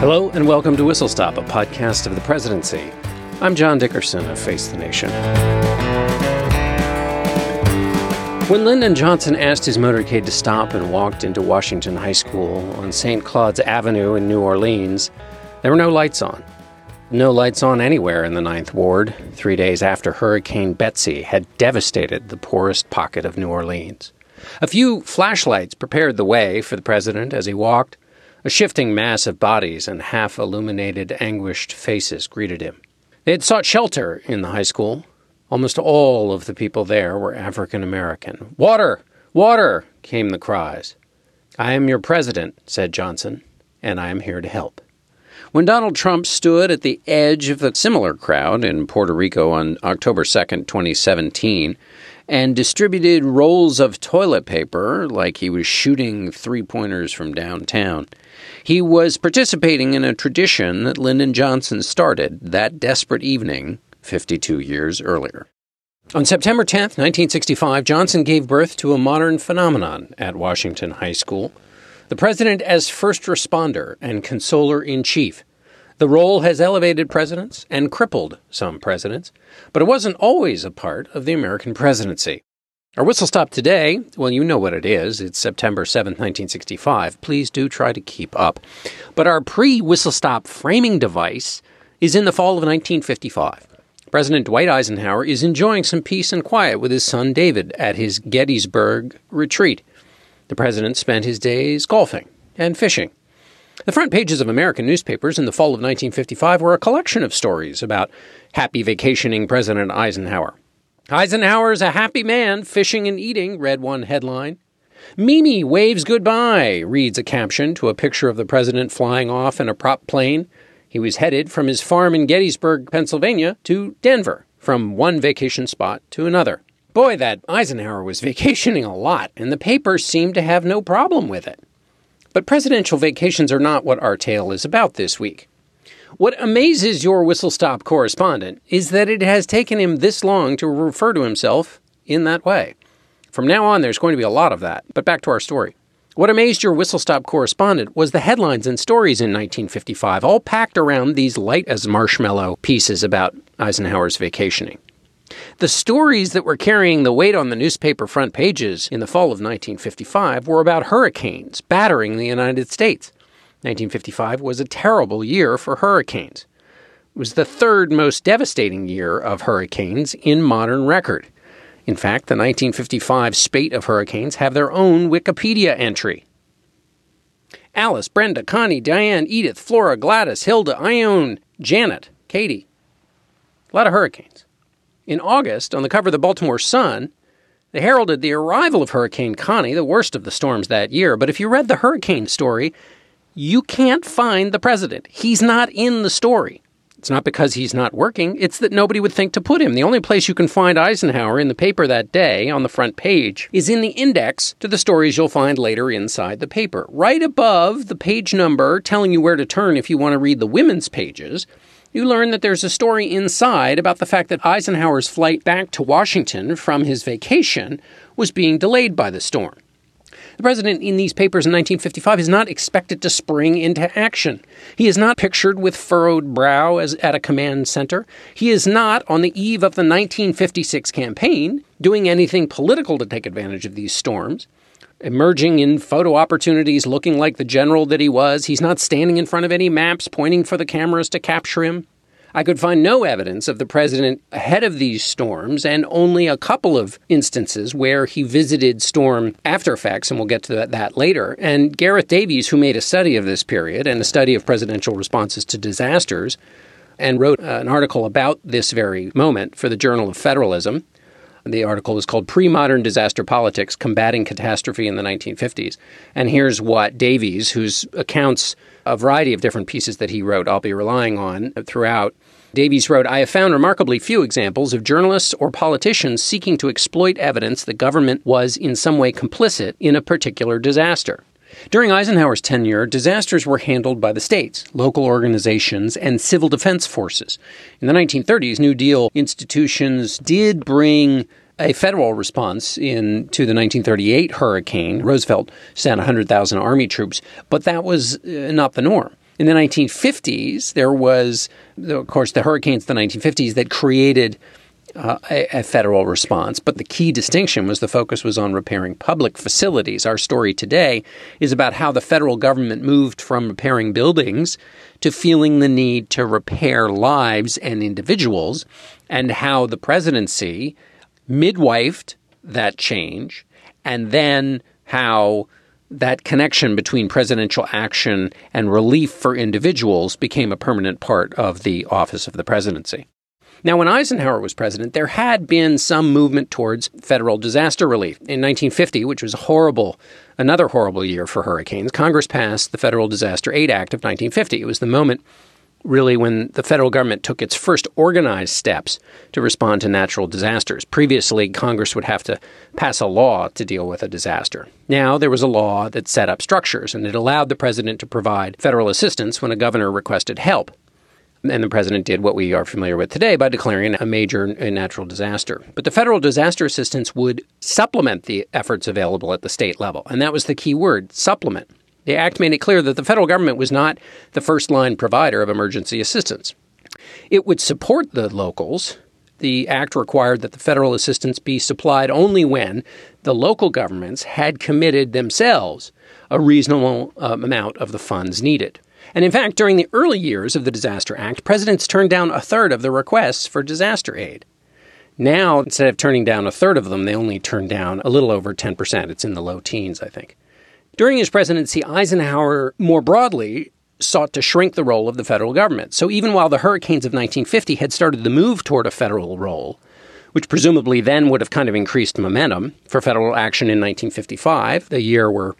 Hello, and welcome to Whistle Stop, a podcast of the presidency. I'm John Dickerson of Face the Nation. When Lyndon Johnson asked his motorcade to stop and walked into Washington High School on St. Claude's Avenue in New Orleans, there were no lights on. No lights on anywhere in the Ninth Ward, three days after Hurricane Betsy had devastated the poorest pocket of New Orleans. A few flashlights prepared the way for the president as he walked, a shifting mass of bodies and half illuminated, anguished faces greeted him. They had sought shelter in the high school. Almost all of the people there were African American. Water! Water! came the cries. I am your president, said Johnson, and I am here to help. When Donald Trump stood at the edge of a similar crowd in Puerto Rico on October 2, 2017, and distributed rolls of toilet paper like he was shooting three pointers from downtown, he was participating in a tradition that Lyndon Johnson started that desperate evening 52 years earlier. On September 10, 1965, Johnson gave birth to a modern phenomenon at Washington High School the president as first responder and consoler in chief. The role has elevated presidents and crippled some presidents, but it wasn't always a part of the American presidency. Our whistle stop today, well, you know what it is. It's September 7th, 1965. Please do try to keep up. But our pre whistle stop framing device is in the fall of 1955. President Dwight Eisenhower is enjoying some peace and quiet with his son David at his Gettysburg retreat. The president spent his days golfing and fishing. The front pages of American newspapers in the fall of 1955 were a collection of stories about happy vacationing President Eisenhower. Eisenhower's a happy man, fishing and eating, read one headline. Mamie waves goodbye, reads a caption to a picture of the president flying off in a prop plane. He was headed from his farm in Gettysburg, Pennsylvania, to Denver, from one vacation spot to another. Boy, that Eisenhower was vacationing a lot, and the papers seemed to have no problem with it. But presidential vacations are not what our tale is about this week. What amazes your whistle stop correspondent is that it has taken him this long to refer to himself in that way. From now on, there's going to be a lot of that. But back to our story. What amazed your whistle stop correspondent was the headlines and stories in 1955, all packed around these light as marshmallow pieces about Eisenhower's vacationing. The stories that were carrying the weight on the newspaper front pages in the fall of 1955 were about hurricanes battering the United States. 1955 was a terrible year for hurricanes. It was the third most devastating year of hurricanes in modern record. In fact, the 1955 spate of hurricanes have their own Wikipedia entry. Alice, Brenda, Connie, Diane, Edith, Flora, Gladys, Hilda, Ione, Janet, Katie. A lot of hurricanes. In August, on the cover of the Baltimore Sun, they heralded the arrival of Hurricane Connie, the worst of the storms that year. But if you read the hurricane story, you can't find the president. He's not in the story. It's not because he's not working, it's that nobody would think to put him. The only place you can find Eisenhower in the paper that day on the front page is in the index to the stories you'll find later inside the paper. Right above the page number telling you where to turn if you want to read the women's pages, you learn that there's a story inside about the fact that Eisenhower's flight back to Washington from his vacation was being delayed by the storm. The president in these papers in 1955 is not expected to spring into action. He is not pictured with furrowed brow as at a command center. He is not, on the eve of the 1956 campaign, doing anything political to take advantage of these storms. Emerging in photo opportunities looking like the general that he was, he's not standing in front of any maps pointing for the cameras to capture him. I could find no evidence of the president ahead of these storms, and only a couple of instances where he visited storm after effects, and we'll get to that, later. And Gareth Davies, who made a study of this period and a study of presidential responses to disasters, and wrote uh, an article about this very moment for the Journal of Federalism, The article is called Pre Modern Disaster Politics Combating Catastrophe in the 1950s. And here's what Davies, whose accounts a variety of different pieces that he wrote, I'll be relying on throughout. Davies wrote, I have found remarkably few examples of journalists or politicians seeking to exploit evidence that government was in some way complicit in a particular disaster. During Eisenhower's tenure, disasters were handled by the states, local organizations, and civil defense forces. In the 1930s, New Deal institutions did bring a federal response in to the 1938 hurricane. Roosevelt sent 100,000 army troops, but that was uh, not the norm. In the 1950s, there was, of course, the hurricanes of the 1950s that created uh, a, a, federal response. But the key distinction was the focus was on repairing public facilities. Our story today is about how the federal government moved from repairing buildings to feeling the need to repair lives and individuals, and how the presidency midwifed that change, and then how that connection between presidential action and relief for individuals became a permanent part of the office of the presidency. Now, when Eisenhower was president, there had been some movement towards federal disaster relief. In 1950, which was horrible, another horrible year for hurricanes, Congress passed the Federal Disaster Aid Act of 1950. It was the moment really when the federal government took its first organized steps to respond to natural disasters. Previously, Congress would have to pass a law to deal with a disaster. Now, there was a law that set up structures, and it allowed the president to provide federal assistance when a governor requested help. And the president did what we are familiar with today by declaring a major natural disaster. But the federal disaster assistance would supplement the efforts available at the state level. And that was the key word supplement. The act made it clear that the federal government was not the first line provider of emergency assistance. It would support the locals. The act required that the federal assistance be supplied only when the local governments had committed themselves a reasonable uh, amount of the funds needed. And in fact, during the early years of the Disaster Act, presidents turned down a third of the requests for disaster aid. Now, instead of turning down a third of them, they only turn down a little over 10%. It's in the low teens, I think. During his presidency, Eisenhower more broadly sought to shrink the role of the federal government. So even while the hurricanes of 1950 had started the move toward a federal role, which presumably then would have kind of increased momentum for federal action in 1955, the year we're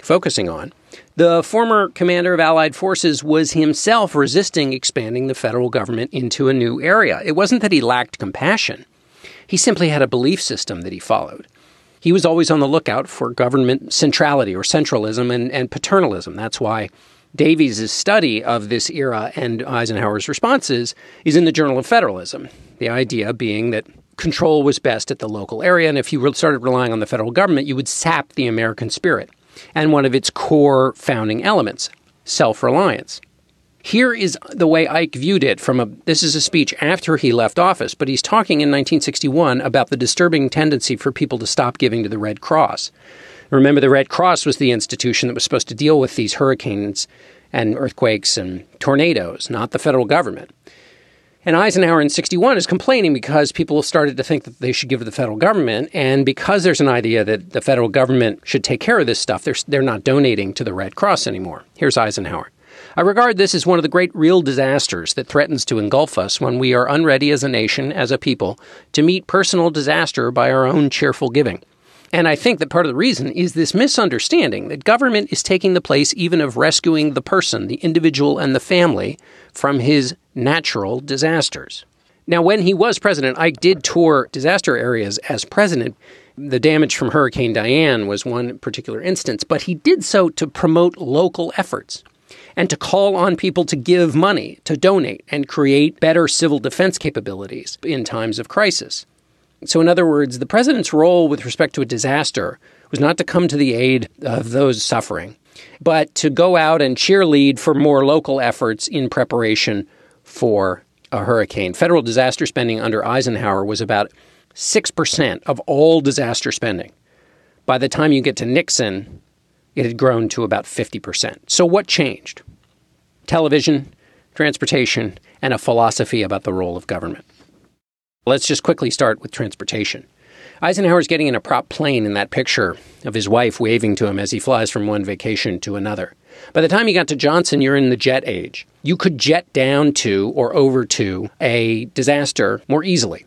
focusing on, the former commander of Allied forces was himself resisting expanding the federal government into a new area. It wasn't that he lacked compassion, he simply had a belief system that he followed. He was always on the lookout for government centrality or centralism and, and paternalism. That's why Davies' study of this era and Eisenhower's responses is in the Journal of Federalism. The idea being that control was best at the local area, and if you started relying on the federal government, you would sap the American spirit and one of its core founding elements self reliance. Here is the way Ike viewed it from a this is a speech after he left office, but he's talking in 1961 about the disturbing tendency for people to stop giving to the Red Cross. Remember the Red Cross was the institution that was supposed to deal with these hurricanes and earthquakes and tornadoes, not the federal government. And Eisenhower in 61 is complaining because people started to think that they should give to the federal government. And because there's an idea that the federal government should take care of this stuff, they're, they're not donating to the Red Cross anymore. Here's Eisenhower. I regard this as one of the great real disasters that threatens to engulf us when we are unready as a nation, as a people, to meet personal disaster by our own cheerful giving. And I think that part of the reason is this misunderstanding that government is taking the place even of rescuing the person, the individual, and the family from his natural disasters. Now, when he was president, Ike did tour disaster areas as president. The damage from Hurricane Diane was one particular instance, but he did so to promote local efforts and to call on people to give money, to donate, and create better civil defense capabilities in times of crisis. So, in other words, the president's role with respect to a disaster was not to come to the aid of those suffering, but to go out and cheerlead for more local efforts in preparation for a hurricane. Federal disaster spending under Eisenhower was about 6% of all disaster spending. By the time you get to Nixon, it had grown to about 50%. So, what changed? Television, transportation, and a philosophy about the role of government. Let's just quickly start with transportation. Eisenhower's getting in a prop plane in that picture of his wife waving to him as he flies from one vacation to another. By the time you got to Johnson, you're in the jet age. You could jet down to or over to a disaster more easily.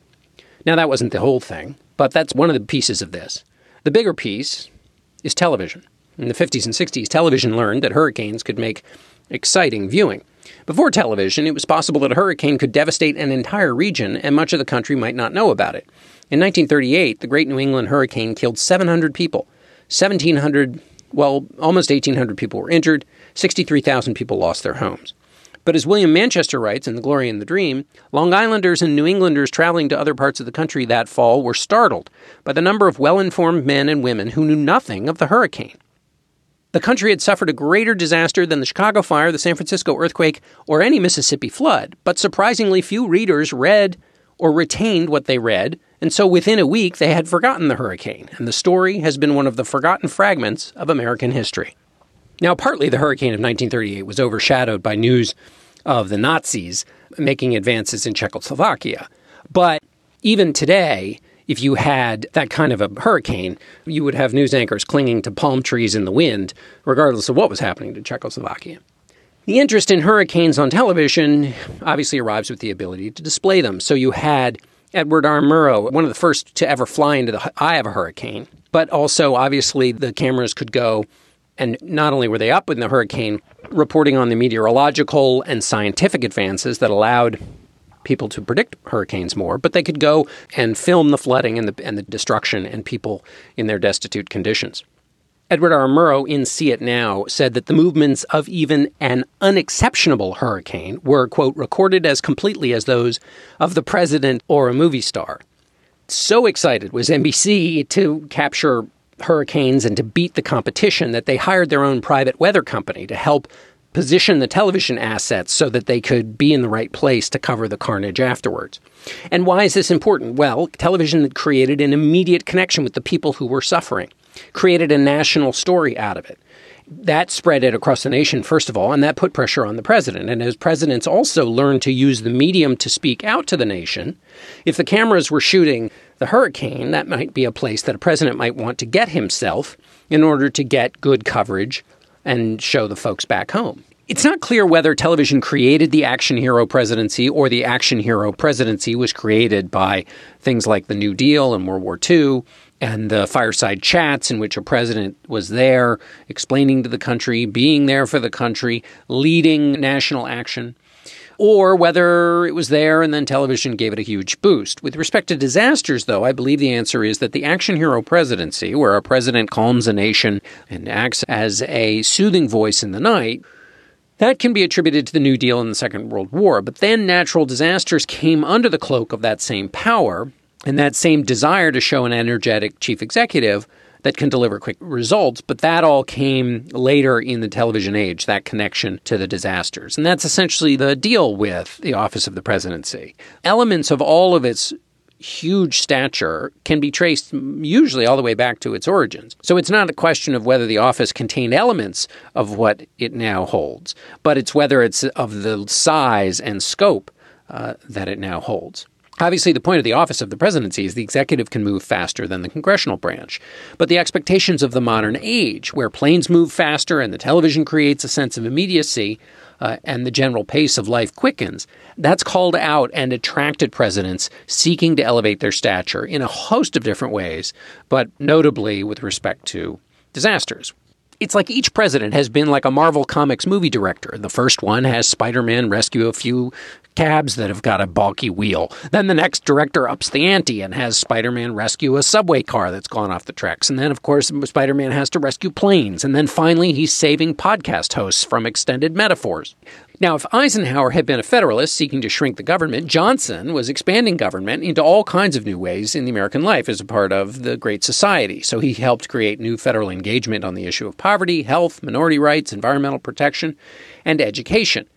Now, that wasn't the whole thing. But that's one of the pieces of this. The bigger piece is television. In the 50s and 60s, television learned that hurricanes could make exciting viewing. Before television, it was possible that a hurricane could devastate an entire region and much of the country might not know about it. In 1938, the Great New England Hurricane killed 700 people. 1,700, well, almost 1,800 people were injured. 63,000 people lost their homes. But as William Manchester writes in The Glory and the Dream, Long Islanders and New Englanders traveling to other parts of the country that fall were startled by the number of well informed men and women who knew nothing of the hurricane. The country had suffered a greater disaster than the Chicago fire, the San Francisco earthquake, or any Mississippi flood, but surprisingly few readers read or retained what they read, and so within a week they had forgotten the hurricane, and the story has been one of the forgotten fragments of American history. Now, partly the hurricane of 1938 was overshadowed by news of the Nazis making advances in Czechoslovakia. But even today, if you had that kind of a hurricane, you would have news anchors clinging to palm trees in the wind, regardless of what was happening to Czechoslovakia. The interest in hurricanes on television obviously arrives with the ability to display them. So you had Edward R. Murrow, one of the first to ever fly into the eye of a hurricane, but also obviously the cameras could go and not only were they up in the hurricane, reporting on the meteorological and scientific advances that allowed people to predict hurricanes more, but they could go and film the flooding and the, and the destruction and people in their destitute conditions. Edward R. Murrow in See It Now said that the movements of even an unexceptionable hurricane were, quote, recorded as completely as those of the president or a movie star. So excited was NBC to capture hurricanes and to beat the competition that they hired their own private weather company to help position the television assets so that they could be in the right place to cover the carnage afterwards. And why is this important? Well, television created an immediate connection with the people who were suffering, created a national story out of it. That spread it across the nation, first of all, and that put pressure on the president. And as presidents also learned to use the medium to speak out to the nation, if the cameras were shooting the hurricane, that might be a place that a president might want to get himself in order to get good coverage and show the folks back home. It's not clear whether television created the action hero presidency or the action hero presidency was created by things like the New Deal and World War II and the fireside chats in which a president was there explaining to the country, being there for the country, leading national action or whether it was there and then television gave it a huge boost. With respect to disasters, though, I believe the answer is that the action hero presidency, where a president calms a nation and acts as a soothing voice in the night, that can be attributed to the New Deal in the Second World War. But then natural disasters came under the cloak of that same power and that same desire to show an energetic chief executive that can deliver quick results, but that all came later in the television age, that connection to the disasters. And that's essentially the deal with the office of the presidency. Elements of all of its huge stature can be traced usually all the way back to its origins. So it's not a question of whether the office contained elements of what it now holds, but it's whether it's of the size and scope uh, that it now holds. Obviously, the point of the office of the presidency is the executive can move faster than the congressional branch. But the expectations of the modern age, where planes move faster and the television creates a sense of immediacy uh, and the general pace of life quickens, that's called out and attracted presidents seeking to elevate their stature in a host of different ways, but notably with respect to disasters it's like each president has been like a Marvel Comics movie director. The first one has Spider Man rescue a few cabs that have got a bulky wheel. Then the next director ups the ante and has Spider Man rescue a subway car that's gone off the tracks. And then, of course, Spider Man has to rescue planes. And then finally, he's saving podcast hosts from extended metaphors. Now, if Eisenhower had been a Federalist seeking to shrink the government, Johnson was expanding government into all kinds of new ways in the American life as a part of the Great Society. So he helped create new federal engagement on the issue of poverty, health, minority rights, environmental protection, and education.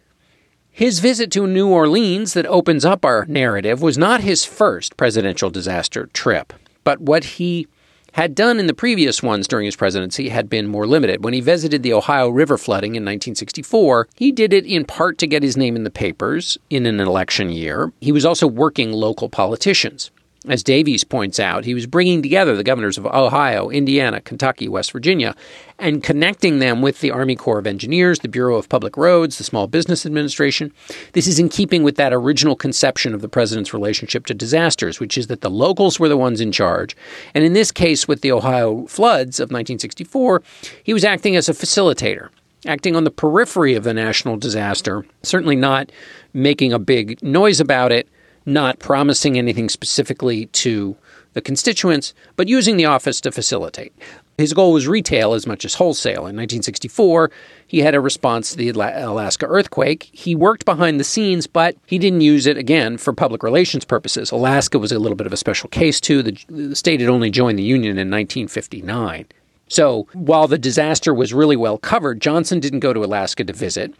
His visit to New Orleans, that opens up our narrative, was not his first presidential disaster trip, but what he had done in the previous ones during his presidency had been more limited. When he visited the Ohio River flooding in 1964, he did it in part to get his name in the papers in an election year. He was also working local politicians. As Davies points out, he was bringing together the governors of Ohio, Indiana, Kentucky, West Virginia, and connecting them with the Army Corps of Engineers, the Bureau of Public Roads, the Small Business Administration. This is in keeping with that original conception of the president's relationship to disasters, which is that the locals were the ones in charge. And in this case, with the Ohio floods of 1964, he was acting as a facilitator acting on the periphery of the national disaster, certainly not making a big noise about it, not promising anything specifically to the constituents, but using the office to facilitate. His goal was retail as much as wholesale. In 1964, he had a response to the Alaska earthquake. He worked behind the scenes, but he didn't use it again for public relations purposes. Alaska was a little bit of a special case, too. The, the state had only joined the Union in 1959. So while the disaster was really well covered, Johnson didn't go to Alaska to visit.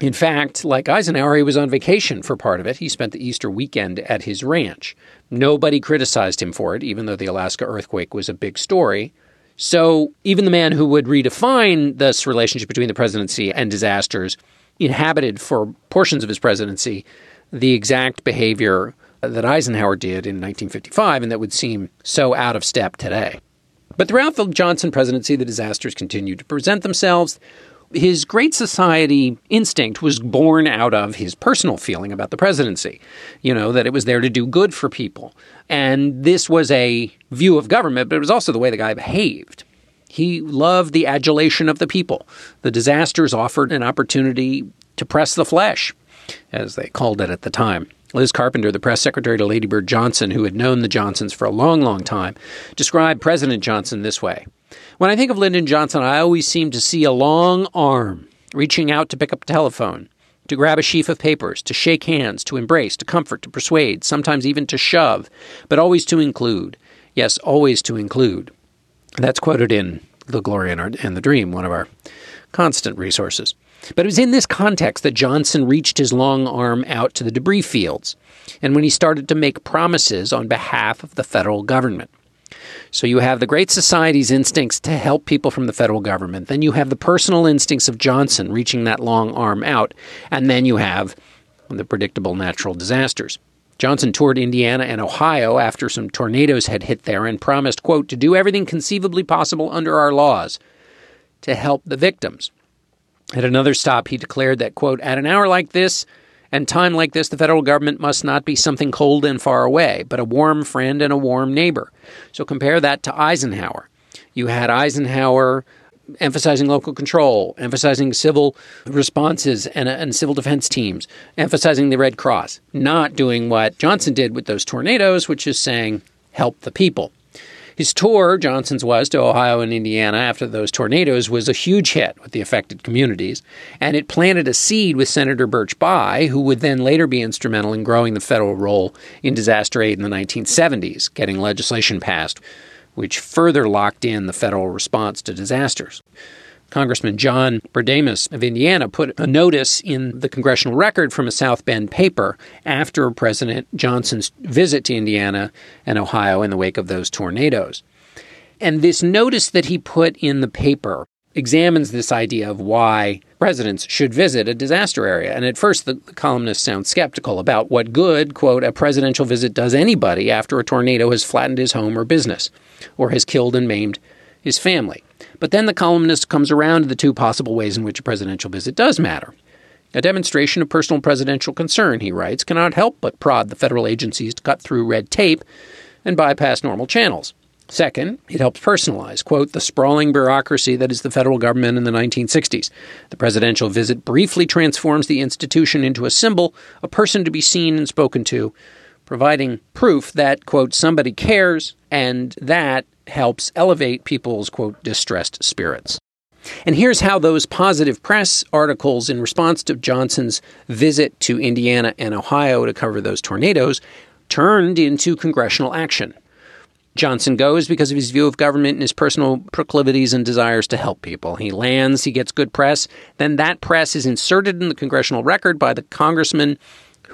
In fact, like Eisenhower, he was on vacation for part of it. He spent the Easter weekend at his ranch. Nobody criticized him for it, even though the Alaska earthquake was a big story. So, even the man who would redefine this relationship between the presidency and disasters inhabited for portions of his presidency the exact behavior that Eisenhower did in 1955 and that would seem so out of step today. But throughout the Johnson presidency, the disasters continued to present themselves his great society instinct was born out of his personal feeling about the presidency, you know, that it was there to do good for people. And this was a view of government, but it was also the way the guy behaved. He loved the adulation of the people. The disasters offered an opportunity to press the flesh, as they called it at the time. Liz Carpenter, the press secretary to Lady Bird Johnson, who had known the Johnsons for a long, long time, described President Johnson this way when I think of Lyndon Johnson, I always seem to see a long arm reaching out to pick up the telephone, to grab a sheaf of papers, to shake hands, to embrace, to comfort, to persuade, sometimes even to shove, but always to include. Yes, always to include. That's quoted in The Glory and the Dream, one of our constant resources. But it was in this context that Johnson reached his long arm out to the debris fields, and when he started to make promises on behalf of the federal government. So you have the Great Society's instincts to help people from the federal government. Then you have the personal instincts of Johnson reaching that long arm out. And then you have the predictable natural disasters. Johnson toured Indiana and Ohio after some tornadoes had hit there and promised, quote, to do everything conceivably possible under our laws to help the victims. At another stop, he declared that, quote, at an hour like this, and time like this, the federal government must not be something cold and far away, but a warm friend and a warm neighbor. So compare that to Eisenhower. You had Eisenhower emphasizing local control, emphasizing civil responses and, and, civil defense teams, emphasizing the Red Cross, not doing what Johnson did with those tornadoes, which is saying, help the people. His tour, Johnson's was, to Ohio and Indiana after those tornadoes was a huge hit with the affected communities, and it planted a seed with Senator Birch Bayh, who would then later be instrumental in growing the federal role in disaster aid in the 1970s, getting legislation passed which further locked in the federal response to disasters. Congressman John Brademas of Indiana put a notice in the congressional record from a South Bend paper after President Johnson's visit to Indiana and Ohio in the wake of those tornadoes. And this notice that he put in the paper examines this idea of why presidents should visit a disaster area. And at first, the, the columnist sounds skeptical about what good, quote, a presidential visit does anybody after a tornado has flattened his home or business or has killed and maimed his family. But then the columnist comes around to the two possible ways in which a presidential visit does matter. A demonstration of personal presidential concern, he writes, cannot help but prod the federal agencies to cut through red tape and bypass normal channels. Second, it helps personalize, quote, the sprawling bureaucracy that is the federal government in the 1960s. The presidential visit briefly transforms the institution into a symbol, a person to be seen and spoken to, providing proof that, quote, somebody cares and that helps elevate people's, quote, distressed spirits. And here's how those positive press articles in response to Johnson's visit to Indiana and Ohio to cover those tornadoes turned into congressional action. Johnson goes because of his view of government and his personal proclivities and desires to help people. He lands, he gets good press, then that press is inserted in the congressional record by the congressman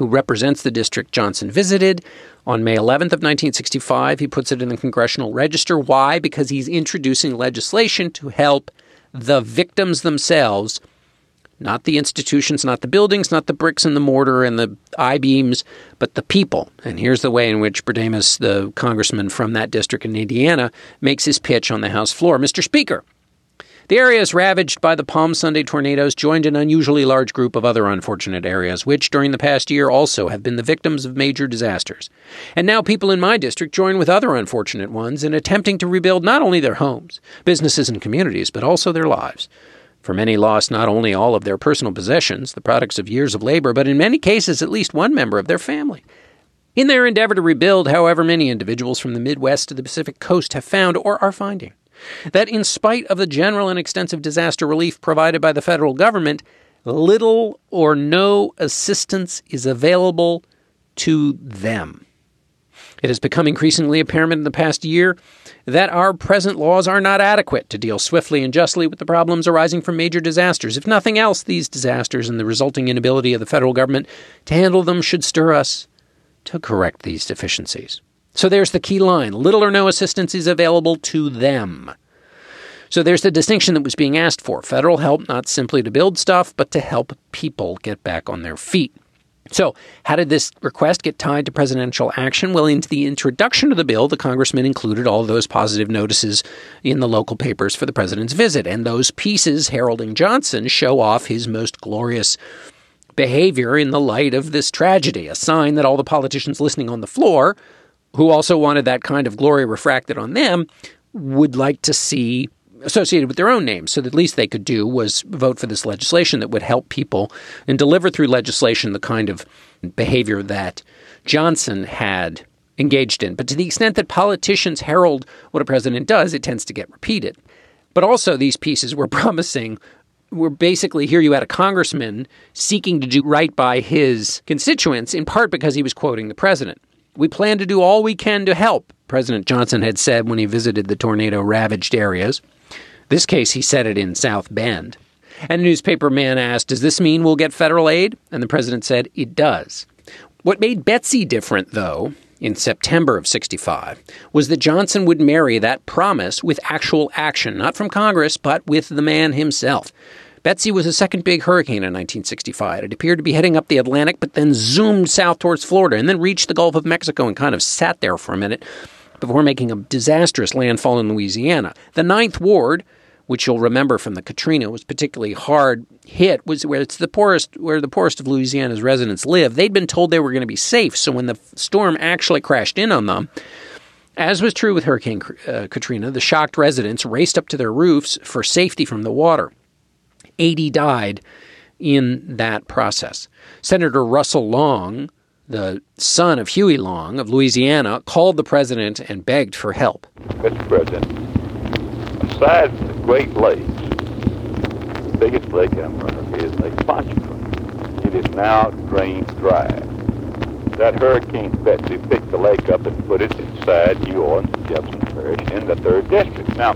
who represents the district Johnson visited. On May 11th of 1965, he puts it in the Congressional Register. Why? Because he's introducing legislation to help the victims themselves Not the institutions, not the buildings, not the bricks and the mortar and the I beams, but the people. And here's the way in which Brademas, the congressman from that district in Indiana, makes his pitch on the House floor. Mr. Speaker, the areas ravaged by the Palm Sunday tornadoes joined an unusually large group of other unfortunate areas, which during the past year also have been the victims of major disasters. And now people in my district join with other unfortunate ones in attempting to rebuild not only their homes, businesses, and communities, but also their lives. For many lost not only all of their personal possessions, the products of years of labor, but in many cases at least one member of their family. In their endeavor to rebuild, however, many individuals from the Midwest to the Pacific coast have found or are finding that in spite of the general and extensive disaster relief provided by the federal government, little or no assistance is available to them. It has become increasingly apparent in the past year that our present laws are not adequate to deal swiftly and justly with the problems arising from major disasters. If nothing else, these disasters and the resulting inability of the federal government to handle them should stir us to correct these deficiencies. So there's the key line little or no assistance is available to them. So there's the distinction that was being asked for federal help, not simply to build stuff, but to help people get back on their feet. So, how did this request get tied to presidential action? Well, into the introduction of the bill, the congressman included all those positive notices in the local papers for the president's visit. And those pieces heralding Johnson show off his most glorious behavior in the light of this tragedy, a sign that all the politicians listening on the floor who also wanted that kind of glory refracted on them, would like to see associated with their own names. So the least they could do was vote for this legislation that would help people and deliver through legislation the kind of behavior that Johnson had engaged in. But to the extent that politicians herald what a president does, it tends to get repeated. But also, these pieces were promising. We're basically here you had a congressman seeking to do right by his constituents, in part because he was quoting the president. We plan to do all we can to help, President Johnson had said when he visited the tornado ravaged areas. This case, he said it in South Bend. And a newspaper man asked, Does this mean we'll get federal aid? And the president said, It does. What made Betsy different, though, in September of 65, was that Johnson would marry that promise with actual action, not from Congress, but with the man himself. Betsy was the second big hurricane in 1965. It appeared to be heading up the Atlantic, but then zoomed south towards Florida and then reached the Gulf of Mexico and kind of sat there for a minute before making a disastrous landfall in Louisiana. The Ninth Ward, which you'll remember from the Katrina was particularly hard hit, was where it's the poorest, where the poorest of Louisiana's residents live. They'd been told they were going to be safe, so when the storm actually crashed in on them, as was true with Hurricane uh, Katrina, the shocked residents raced up to their roofs for safety from the water. 80 died in that process. Senator Russell Long, the son of Huey Long of Louisiana, called the president and begged for help. Mr. President, aside from the Great Lakes, the biggest lake in America is Lake Pontchartrain. It is now drained dry. That Hurricane Betsy picked the lake up and put it inside New Orleans Jefferson Parish in the 3rd District. Now,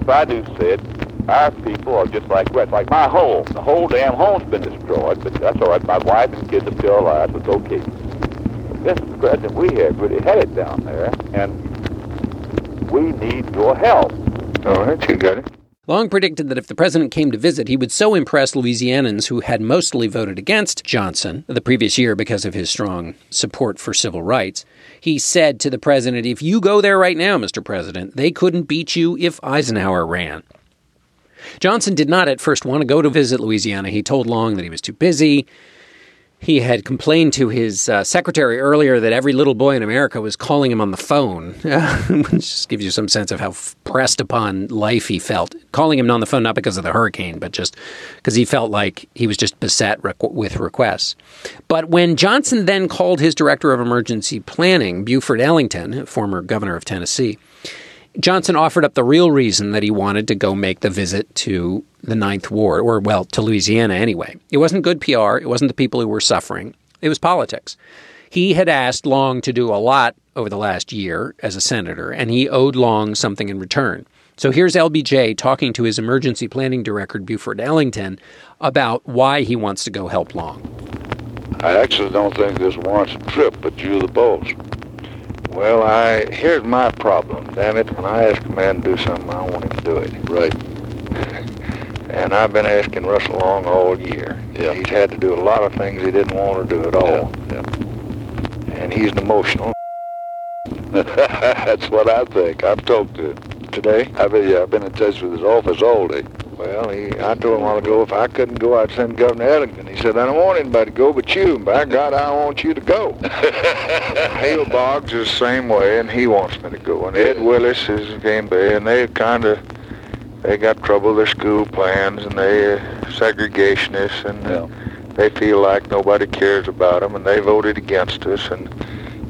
if I do say it, our people are just like rats. Like my home. The whole damn home's been destroyed, but that's all right. My wife and kids are still alive. so It's okay. Mr. President, we have really headed down there, and we need your help. All right, you got it. Long predicted that if the president came to visit, he would so impress Louisianans who had mostly voted against Johnson the previous year because of his strong support for civil rights. He said to the president, If you go there right now, Mr. President, they couldn't beat you if Eisenhower ran. Johnson did not at first want to go to visit Louisiana. He told Long that he was too busy. He had complained to his uh, secretary earlier that every little boy in America was calling him on the phone, which just gives you some sense of how pressed upon life he felt. Calling him on the phone not because of the hurricane, but just because he felt like he was just beset with requests. But when Johnson then called his director of emergency planning, Buford Ellington, former governor of Tennessee, Johnson offered up the real reason that he wanted to go make the visit to the Ninth Ward, or, well, to Louisiana anyway. It wasn't good PR. It wasn't the people who were suffering. It was politics. He had asked Long to do a lot over the last year as a senator, and he owed Long something in return. So here's LBJ talking to his emergency planning director, Buford Ellington, about why he wants to go help Long. I actually don't think this warrants a trip, but you're the boss. Well, I here's my problem. Damn it, when I ask a man to do something, I want him to do it. Right. And I've been asking Russell Long all year. Yeah. He's had to do a lot of things he didn't want to do at all. Yeah, And he's an emotional. That's what I think. I've talked to him Today, I've been, yeah, I've been in touch with his office all day. Well, he, I told him a while ago if I couldn't go, I'd send Governor Ellington. He said, I don't want anybody to go but you. And by God, I want you to go. Hale Boggs is the same way, and he wants me to go. And Ed Willis is Game Bay, and they kind of they got trouble with their school plans, and they uh, segregationists, and Yeah. they feel like nobody cares about them, and they voted against us, and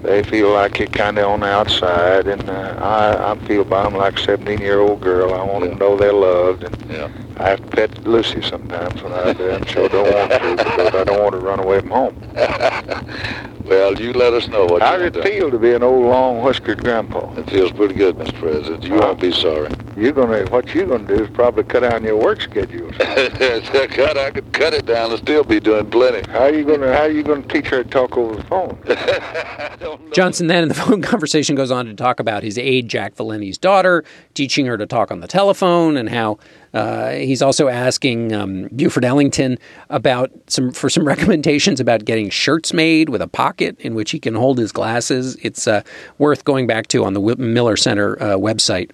they feel like you're kind of on the outside, and uh, I, I feel by them like a 17-year-old girl. I want them to know they're loved, and Yeah. I have to pet Luci sometimes when I'm there, and sure don't want to because I don't want to run away from home. well, you let us know what How you does it feel to be an old long whiskered grandpa? It feels pretty good, Mr. President. You won't be sorry. You're gonna what you're gonna do is probably cut down your work schedule. cut, I could cut it down and still be doing plenty. How are you gonna how are you gonna teach her to talk over the phone? I don't know. Johnson then in the phone conversation goes on to talk about his aide, Jack Valenti's daughter, teaching her to talk on the telephone, and how uh, he's also asking um, Buford Ellington about some for some recommendations about getting shirts made with a pocket in which he can hold his glasses. It's uh, worth going back to on the Miller Center uh, website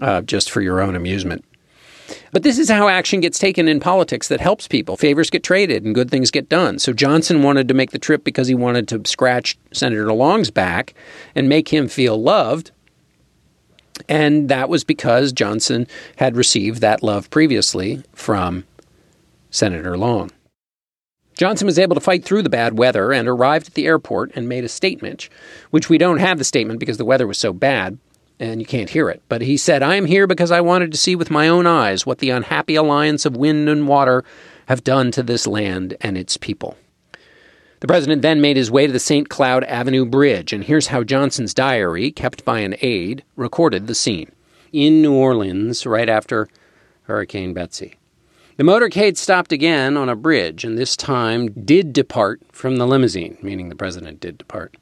uh, just for your own amusement. But this is how action gets taken in politics that helps people. Favors get traded and good things get done. So Johnson wanted to make the trip because he wanted to scratch Senator Long's back and make him feel loved. And that was because Johnson had received that love previously from Senator Long. Johnson was able to fight through the bad weather and arrived at the airport and made a statement, which we don't have the statement because the weather was so bad and you can't hear it. But he said, I am here because I wanted to see with my own eyes what the unhappy alliance of wind and water have done to this land and its people. The president then made his way to the St. Claude Avenue Bridge, and here's how Johnson's diary, kept by an aide, recorded the scene. In New Orleans, right after Hurricane Betsy. The motorcade stopped again on a bridge, and this time did depart from the limousine, meaning the president did depart.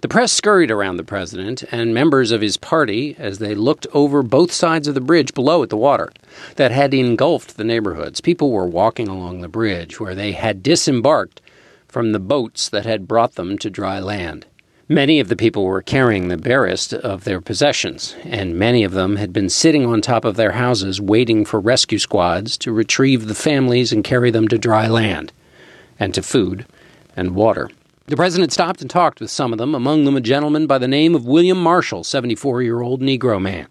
The press scurried around the president and members of his party as they looked over both sides of the bridge below at the water that had engulfed the neighborhoods. People were walking along the bridge where they had disembarked from the boats that had brought them to dry land. Many of the people were carrying the barest of their possessions, and many of them had been sitting on top of their houses waiting for rescue squads to retrieve the families and carry them to dry land, and to food and water. The president stopped and talked with some of them, among them a gentleman by the name of William Marshall, 74 year old Negro man.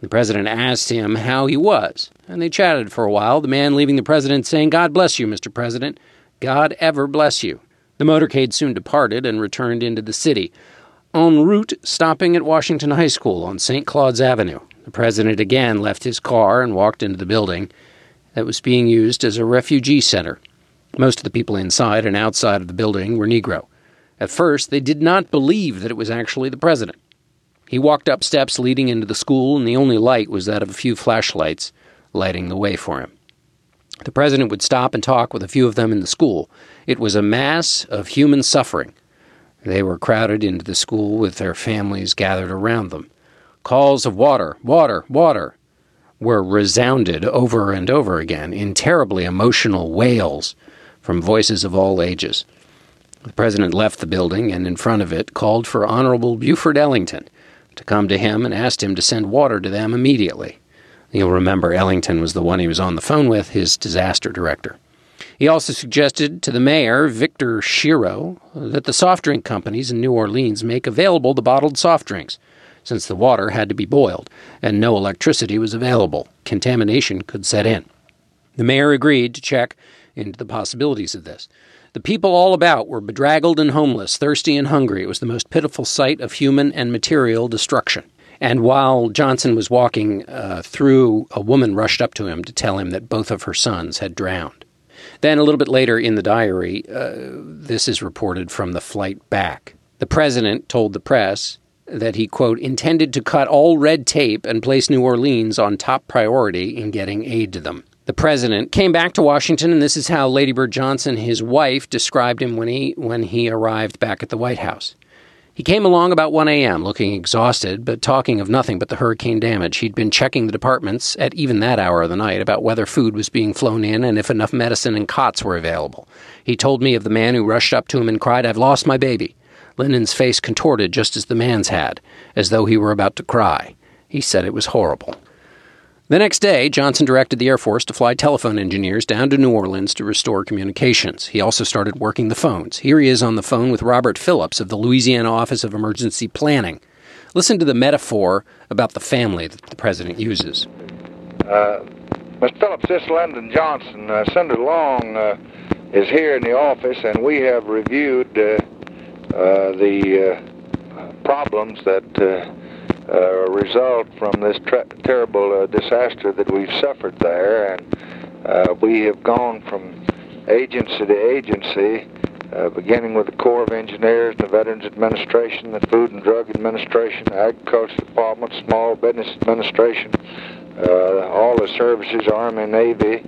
The president asked him how he was, and they chatted for a while, the man leaving the president saying, God bless you, Mr. President. God ever bless you. The motorcade soon departed and returned into the city, en route stopping at Washington High School on St. Claude's Avenue. The president again left his car and walked into the building that was being used as a refugee center. Most of the people inside and outside of the building were Negro. At first, they did not believe that it was actually the president. He walked up steps leading into the school, and the only light was that of a few flashlights lighting the way for him. The president would stop and talk with a few of them in the school. It was a mass of human suffering. They were crowded into the school with their families gathered around them. Calls of water, water, water were resounded over and over again in terribly emotional wails from voices of all ages. The president left the building and in front of it called for Honorable Buford Ellington to come to him and asked him to send water to them immediately. You'll remember Ellington was the one he was on the phone with, his disaster director. He also suggested to the mayor, Victor Schiro, that the soft drink companies in New Orleans make available the bottled soft drinks, since the water had to be boiled and no electricity was available. Contamination could set in. The mayor agreed to check into the possibilities of this. The people all about were bedraggled and homeless, thirsty and hungry. It was the most pitiful sight of human and material destruction. And while Johnson was walking uh, through, a woman rushed up to him to tell him that both of her sons had drowned. Then, a little bit later in the diary, uh, this is reported from the flight back. The president told the press that he, quote, intended to cut all red tape and place New Orleans on top priority in getting aid to them. The president came back to Washington, and this is how Lady Bird Johnson, his wife, described him when he, when he arrived back at the White House. He came along about 1 a.m., looking exhausted, but talking of nothing but the hurricane damage. He'd been checking the departments at even that hour of the night about whether food was being flown in and if enough medicine and cots were available. He told me of the man who rushed up to him and cried, I've lost my baby. Lyndon's face contorted just as the man's had, as though he were about to cry. He said it was horrible. The next day, Johnson directed the Air Force to fly telephone engineers down to New Orleans to restore communications. He also started working the phones. Here he is on the phone with Robert Phillips of the Louisiana Office of Emergency Planning. Listen to the metaphor about the family that the president uses. Uh, Mr. Phillips, this is Lyndon Johnson, uh, Senator Long uh, is here in the office, and we have reviewed uh, uh, the uh, problems that uh, result from this terrible uh, disaster that we've suffered there. And uh, we have gone from agency to agency, uh, beginning with the Corps of Engineers, the Veterans Administration, the Food and Drug Administration, the Agriculture Department, Small Business Administration, uh, all the services, Army, Navy,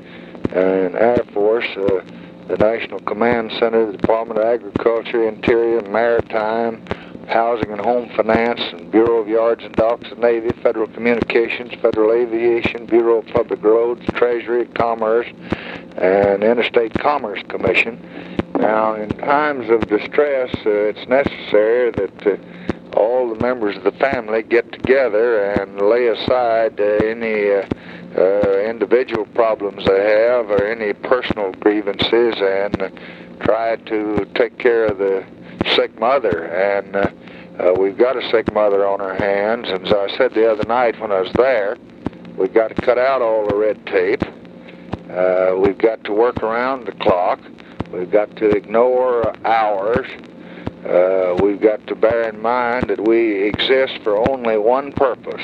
and Air Force, uh, the National Command Center, the Department of Agriculture, Interior, Maritime, Housing and Home Finance, and Bureau of Yards and Docks and Navy, Federal Communications, Federal Aviation, Bureau of Public Roads, Treasury, Commerce, and Interstate Commerce Commission. Now, in times of distress, uh, it's necessary that uh, all the members of the family get together and lay aside uh, any uh, uh, individual problems they have or any personal grievances and try to take care of the sick mother, and uh, uh, we've got a sick mother on our hands. And as I said the other night when I was there, we've got to cut out all the red tape. Uh, we've got to work around the clock. We've got to ignore hours. Uh, we've got to bear in mind that we exist for only one purpose,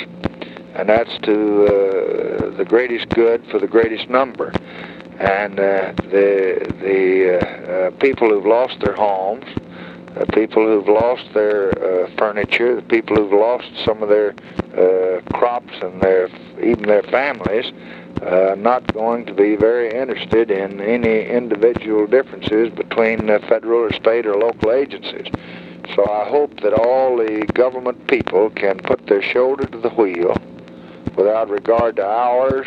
and that's to uh, the greatest good for the greatest number. And uh, the the uh, uh, people who've lost their homes, uh, people who've lost their uh, furniture, the people who've lost some of their uh, crops and their even their families, uh, not going to be very interested in any individual differences between uh, federal or state or local agencies. So I hope that all the government people can put their shoulder to the wheel without regard to hours,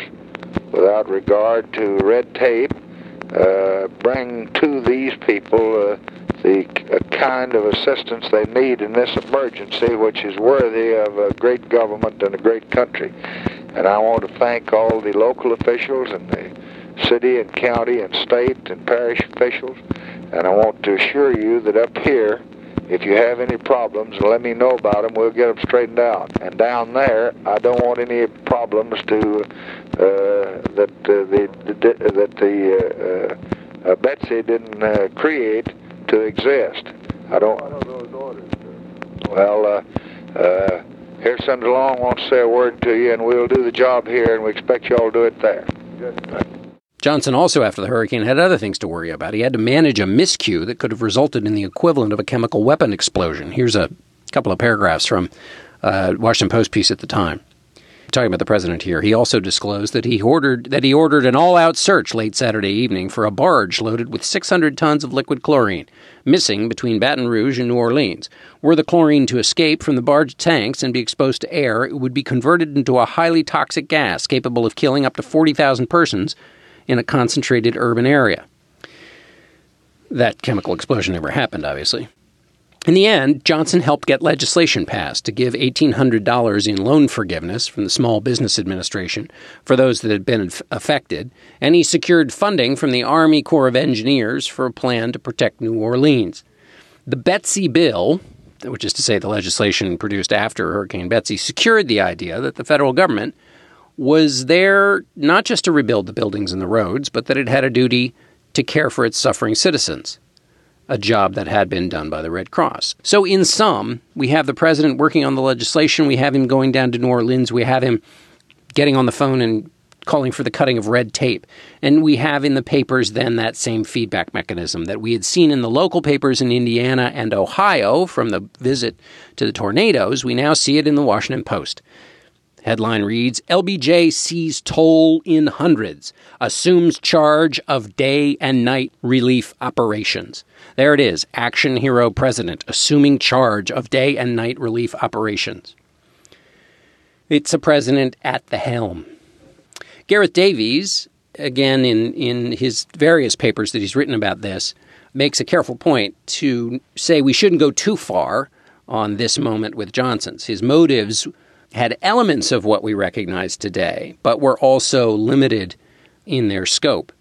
without regard to red tape, uh, bring to these people uh, the kind of assistance they need in this emergency, which is worthy of a great government and a great country. And I want to thank all the local officials and the city and county and state and parish officials. And I want to assure you that up here, if you have any problems, let me know about them. We'll get them straightened out. And down there, I don't want any problems to uh, that uh, the, the that the uh, uh, Betsy didn't uh, create to exist. I don't. Well, uh, uh, here Senator Long wants to say a word to you, and we'll do the job here, and we expect you all to do it there. Johnson also, after the hurricane, had other things to worry about. He had to manage a miscue that could have resulted in the equivalent of a chemical weapon explosion. Here's a couple of paragraphs from a Washington Post piece at the time talking about the president here, he also disclosed that he ordered that he ordered an all-out search late Saturday evening for a barge loaded with 600 tons of liquid chlorine, missing between Baton Rouge and New Orleans. Were the chlorine to escape from the barge tanks and be exposed to air, it would be converted into a highly toxic gas capable of killing up to 40,000 persons in a concentrated urban area. That chemical explosion never happened, obviously. In the end, Johnson helped get legislation passed to give $1,800 in loan forgiveness from the Small Business Administration for those that had been affected, and he secured funding from the Army Corps of Engineers for a plan to protect New Orleans. The Betsy Bill, which is to say the legislation produced after Hurricane Betsy, secured the idea that the federal government was there not just to rebuild the buildings and the roads, but that it had a duty to care for its suffering citizens a job that had been done by the Red Cross. So, in sum, we have the president working on the legislation, we have him going down to New Orleans, we have him getting on the phone and calling for the cutting of red tape. And we have in the papers then that same feedback mechanism that we had seen in the local papers in Indiana and Ohio from the visit to the tornadoes. We now see it in the Washington Post. Headline reads LBJ sees toll in hundreds, assumes charge of day and night relief operations. There it is action hero president assuming charge of day and night relief operations. It's a president at the helm. Gareth Davies, again in, in his various papers that he's written about this, makes a careful point to say we shouldn't go too far on this moment with Johnson's. His motives had elements of what we recognize today, but were also limited in their scope.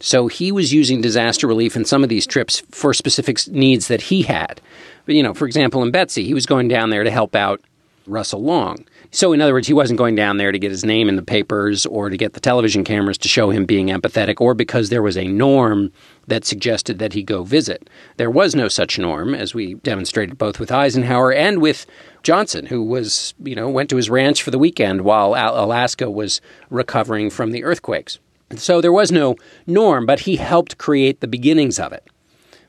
So he was using disaster relief in some of these trips for specific needs that he had. But, you know, for example, in Betsy, he was going down there to help out Russell Long. So, in other words, he wasn't going down there to get his name in the papers or to get the television cameras to show him being empathetic or because there was a norm that suggested that he go visit. There was no such norm, as we demonstrated both with Eisenhower and with Johnson, who was, you know, went to his ranch for the weekend while Alaska was recovering from the earthquakes. So there was no norm, but he helped create the beginnings of it.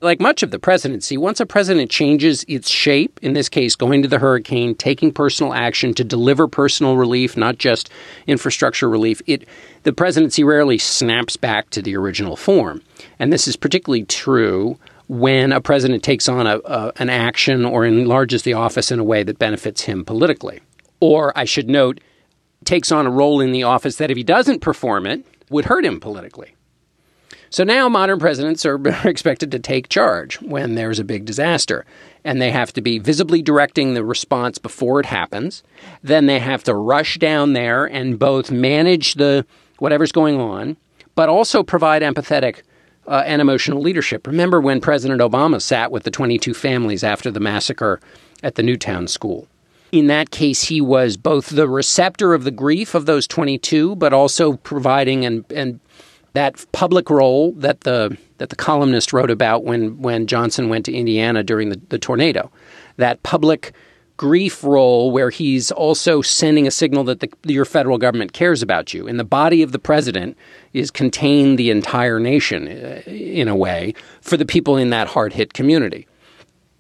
Like much of the presidency, once a president changes its shape, in this case, going to the hurricane, taking personal action to deliver personal relief, not just infrastructure relief, it the presidency rarely snaps back to the original form. And this is particularly true when a president takes on a, a, an action or enlarges the office in a way that benefits him politically. Or, I should note, takes on a role in the office that if he doesn't perform it, would hurt him politically. So now modern presidents are expected to take charge when there's a big disaster. And they have to be visibly directing the response before it happens. Then they have to rush down there and both manage the whatever's going on, but also provide empathetic uh, and emotional leadership. Remember when President Obama sat with the 22 families after the massacre at the Newtown school? In that case, he was both the receptor of the grief of those 22, but also providing and, and that public role that the that the columnist wrote about when when Johnson went to Indiana during the, the tornado. That public grief role where he's also sending a signal that the, your federal government cares about you. And the body of the president is contained the entire nation uh, in a way for the people in that hard hit community.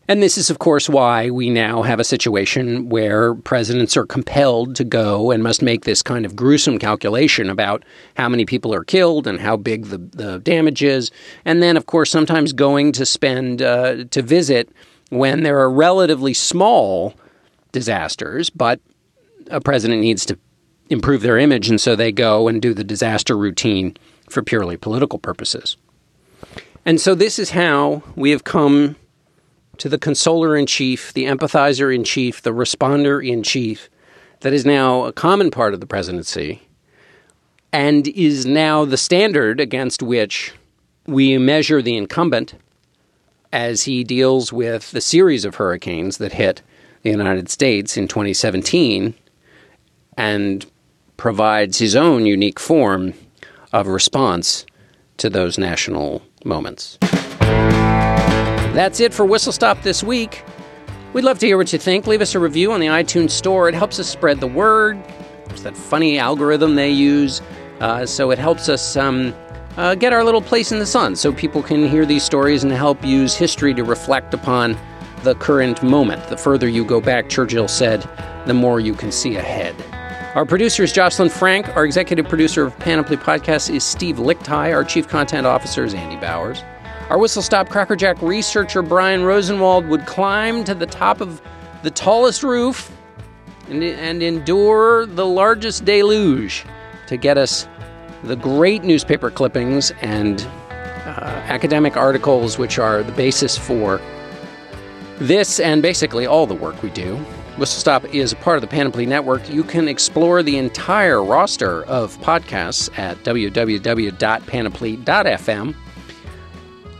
And this is, of course, why we now have a situation where presidents are compelled to go and must make this kind of gruesome calculation about how many people are killed and how big the, the damage is. And then, of course, sometimes going to spend, uh, to visit when there are relatively small disasters, but a president needs to improve their image, and so they go and do the disaster routine for purely political purposes. And so this is how we have come to the consoler in chief, the empathizer in chief, the responder in chief, that is now a common part of the presidency and is now the standard against which we measure the incumbent as he deals with the series of hurricanes that hit the United States in 2017 and provides his own unique form of response to those national moments. That's it for Whistle Stop this week. We'd love to hear what you think. Leave us a review on the iTunes Store. It helps us spread the word. It's that funny algorithm they use. Uh, so it helps us um, uh, get our little place in the sun so people can hear these stories and help use history to reflect upon the current moment. The further you go back, Churchill said, the more you can see ahead. Our producer is Jocelyn Frank. Our executive producer of Panoply Podcasts is Steve Lickteig. Our chief content officer is Andy Bowers. Our Whistle Stop Crackerjack researcher Brian Rosenwald would climb to the top of the tallest roof and, and endure the largest deluge to get us the great newspaper clippings and uh, academic articles, which are the basis for this and basically all the work we do. Whistle Stop is a part of the Panoply Network. You can explore the entire roster of podcasts at www.panoply.fm.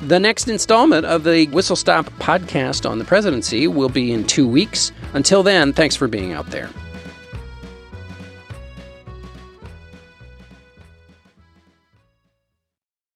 The next installment of the Whistle Stop podcast on the presidency will be in two weeks. Until then, thanks for being out there.